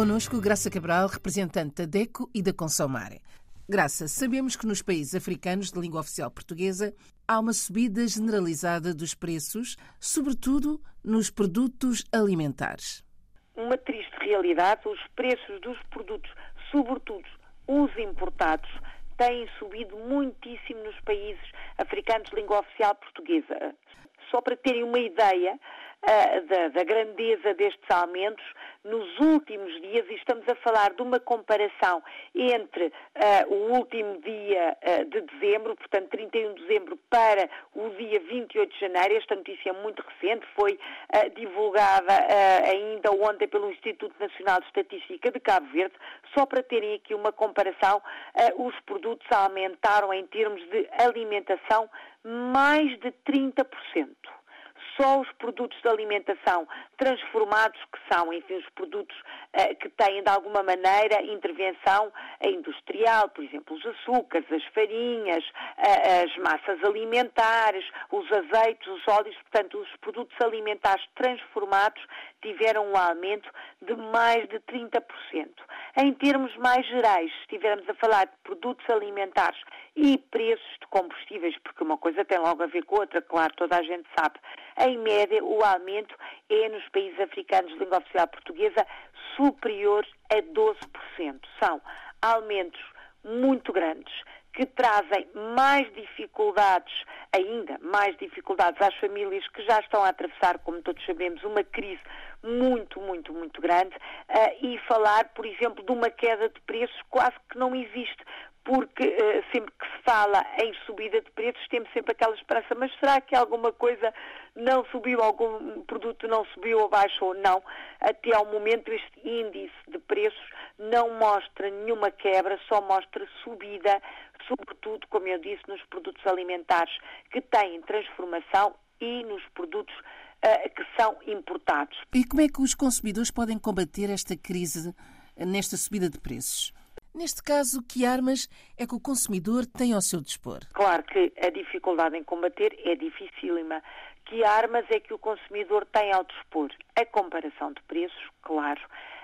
Conosco, Graça Cabral, representante da DECO e da Consomare. Graça, sabemos que nos países africanos de língua oficial portuguesa há uma subida generalizada dos preços, sobretudo nos produtos alimentares. Uma triste realidade, os preços dos produtos, sobretudo os importados, têm subido muitíssimo nos países africanos de língua oficial portuguesa. Só para terem uma ideia, uh, da, da, grandeza destes aumentos nos últimos dias, e estamos a falar de uma comparação entre uh, o último dia uh, de dezembro, portanto 31 de dezembro, para o dia 28 de janeiro. Esta notícia é muito recente, foi divulgada ainda ontem pelo Instituto Nacional de Estatística de Cabo Verde. Só para terem aqui uma comparação, os produtos aumentaram em termos de alimentação mais de 30% só os produtos de alimentação transformados, que são, enfim, os produtos uh, que têm de alguma maneira intervenção industrial, por exemplo, os açúcares, as farinhas, uh, as massas alimentares, os azeites, os óleos, portanto, os produtos alimentares transformados tiveram um aumento de mais de 30%. Em termos mais gerais, se estivermos a falar de produtos alimentares e preços de combustíveis, porque uma coisa tem logo a ver com outra, claro, toda a gente sabe, em média o aumento é nos países africanos de língua oficial portuguesa superior a 12%. São aumentos muito grandes que trazem mais dificuldades, ainda mais dificuldades às famílias que já estão a atravessar, como todos sabemos, uma crise muito, muito, muito grande, uh, e falar, por exemplo, de uma queda de preços quase que não existe, porque uh, sempre que se fala em subida de preços temos sempre aquela esperança, mas será que alguma coisa não subiu, algum produto não subiu ou baixou? Não. Até ao momento este índice de preços não mostra nenhuma quebra, só mostra subida, sobretudo, como eu disse, nos produtos alimentares que têm transformação e nos produtos uh, que são importados. E como é que os consumidores podem combater esta crise nesta subida de preços? Neste caso, que armas é que o consumidor tem ao seu dispor? Claro que a dificuldade em combater é dificílima. Que armas é que o consumidor tem ao dispor? A comparação de preços, claro,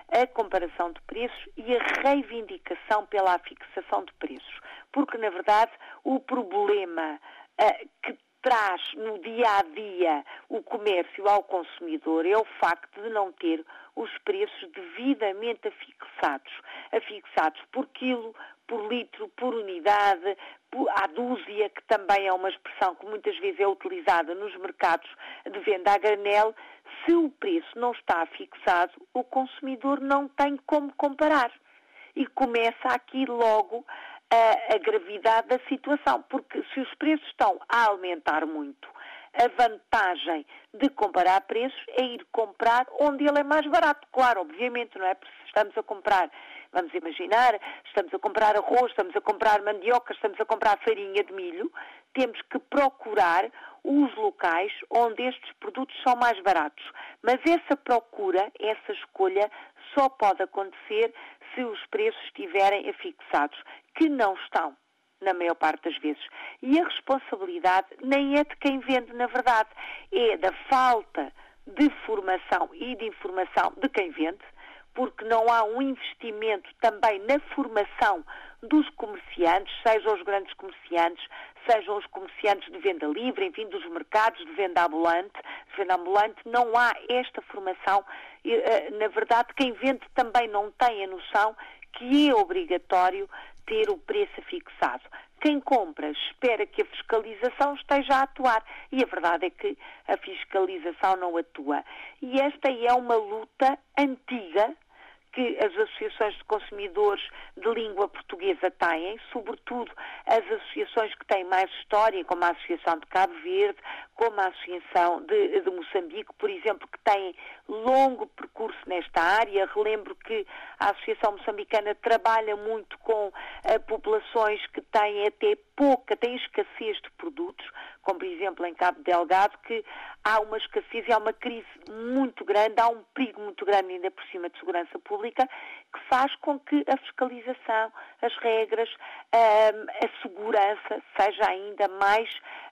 a comparação de preços e a reivindicação pela fixação de preços. Porque, na verdade, o problema uh, que traz no dia a dia o comércio ao consumidor é o facto de não ter os preços devidamente afixados, afixados por quilo, por litro, por unidade, por, à dúzia, que também é uma expressão que muitas vezes é utilizada nos mercados de venda a granel. Se o preço não está fixado, o consumidor não tem como comparar. E começa aqui logo a, a gravidade da situação, porque se os preços estão a aumentar muito, a vantagem de comparar preços é ir comprar onde ele é mais barato. Claro, obviamente, não é? Porque se estamos a comprar, vamos imaginar, estamos a comprar arroz, estamos a comprar mandioca, estamos a comprar farinha de milho, temos que procurar os locais onde estes produtos são mais baratos. Mas essa procura, essa escolha, só pode acontecer se os preços estiverem afixados, que não estão na maior parte das vezes. E a responsabilidade nem é de quem vende, na verdade, é da falta de formação e de informação de quem vende, porque não há um investimento também na formação dos comerciantes, sejam os grandes comerciantes, sejam os comerciantes de venda livre, enfim, dos mercados de venda ambulante, de venda ambulante, não há esta formação. Eh, na verdade, quem vende também não tem a noção que é obrigatório ter o preço fixado. Quem compra espera que a fiscalização esteja a atuar e a verdade é que a fiscalização não atua. E esta é uma luta antiga que as associações de consumidores de língua portuguesa têm, sobretudo as associações que têm mais história, como a Associação de Cabo Verde, como a Associação de, de Moçambique, por exemplo, que têm longo percurso nesta área. Relembro que a Associação Moçambicana trabalha muito com populações que têm até pouca, têm escassez de produtos, como por exemplo em Cabo Delgado, que há uma escassez e há uma crise muito grande, há um perigo muito grande ainda por cima de segurança pública, que faz com que a fiscalização, as regras, uh, a segurança seja ainda mais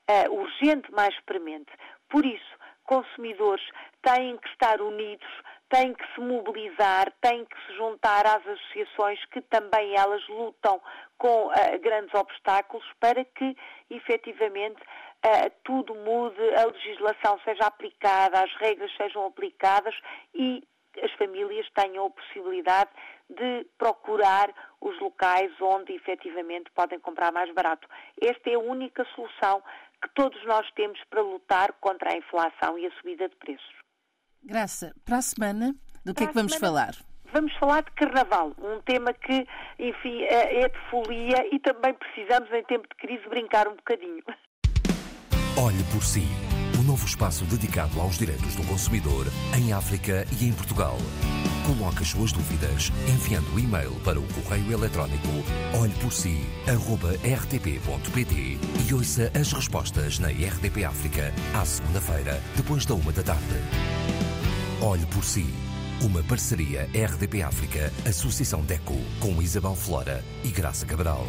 uh, urgente, mais premente. Por isso, consumidores têm que estar unidos tem que se mobilizar, tem que se juntar às associações que também elas lutam com uh, grandes obstáculos para que efetivamente uh, tudo mude, a legislação seja aplicada, as regras sejam aplicadas e as famílias tenham a possibilidade de procurar os locais onde efetivamente podem comprar mais barato. Esta é a única solução que todos nós temos para lutar contra a inflação e a subida de preços. Graça, para a semana, do que é que vamos semana, falar? Vamos falar de carnaval, um tema que, enfim, é, é de folia e também precisamos, em tempo de crise, brincar um bocadinho. Olhe por si novo espaço dedicado aos direitos do consumidor em África e em Portugal. Coloque as suas dúvidas enviando o e-mail para o correio eletrónico olheporsi.rtp.pt e ouça as respostas na RDP África à segunda-feira, depois da uma da tarde. Olhe por si. Uma parceria RDP África, Associação DECO, com Isabel Flora e Graça Cabral.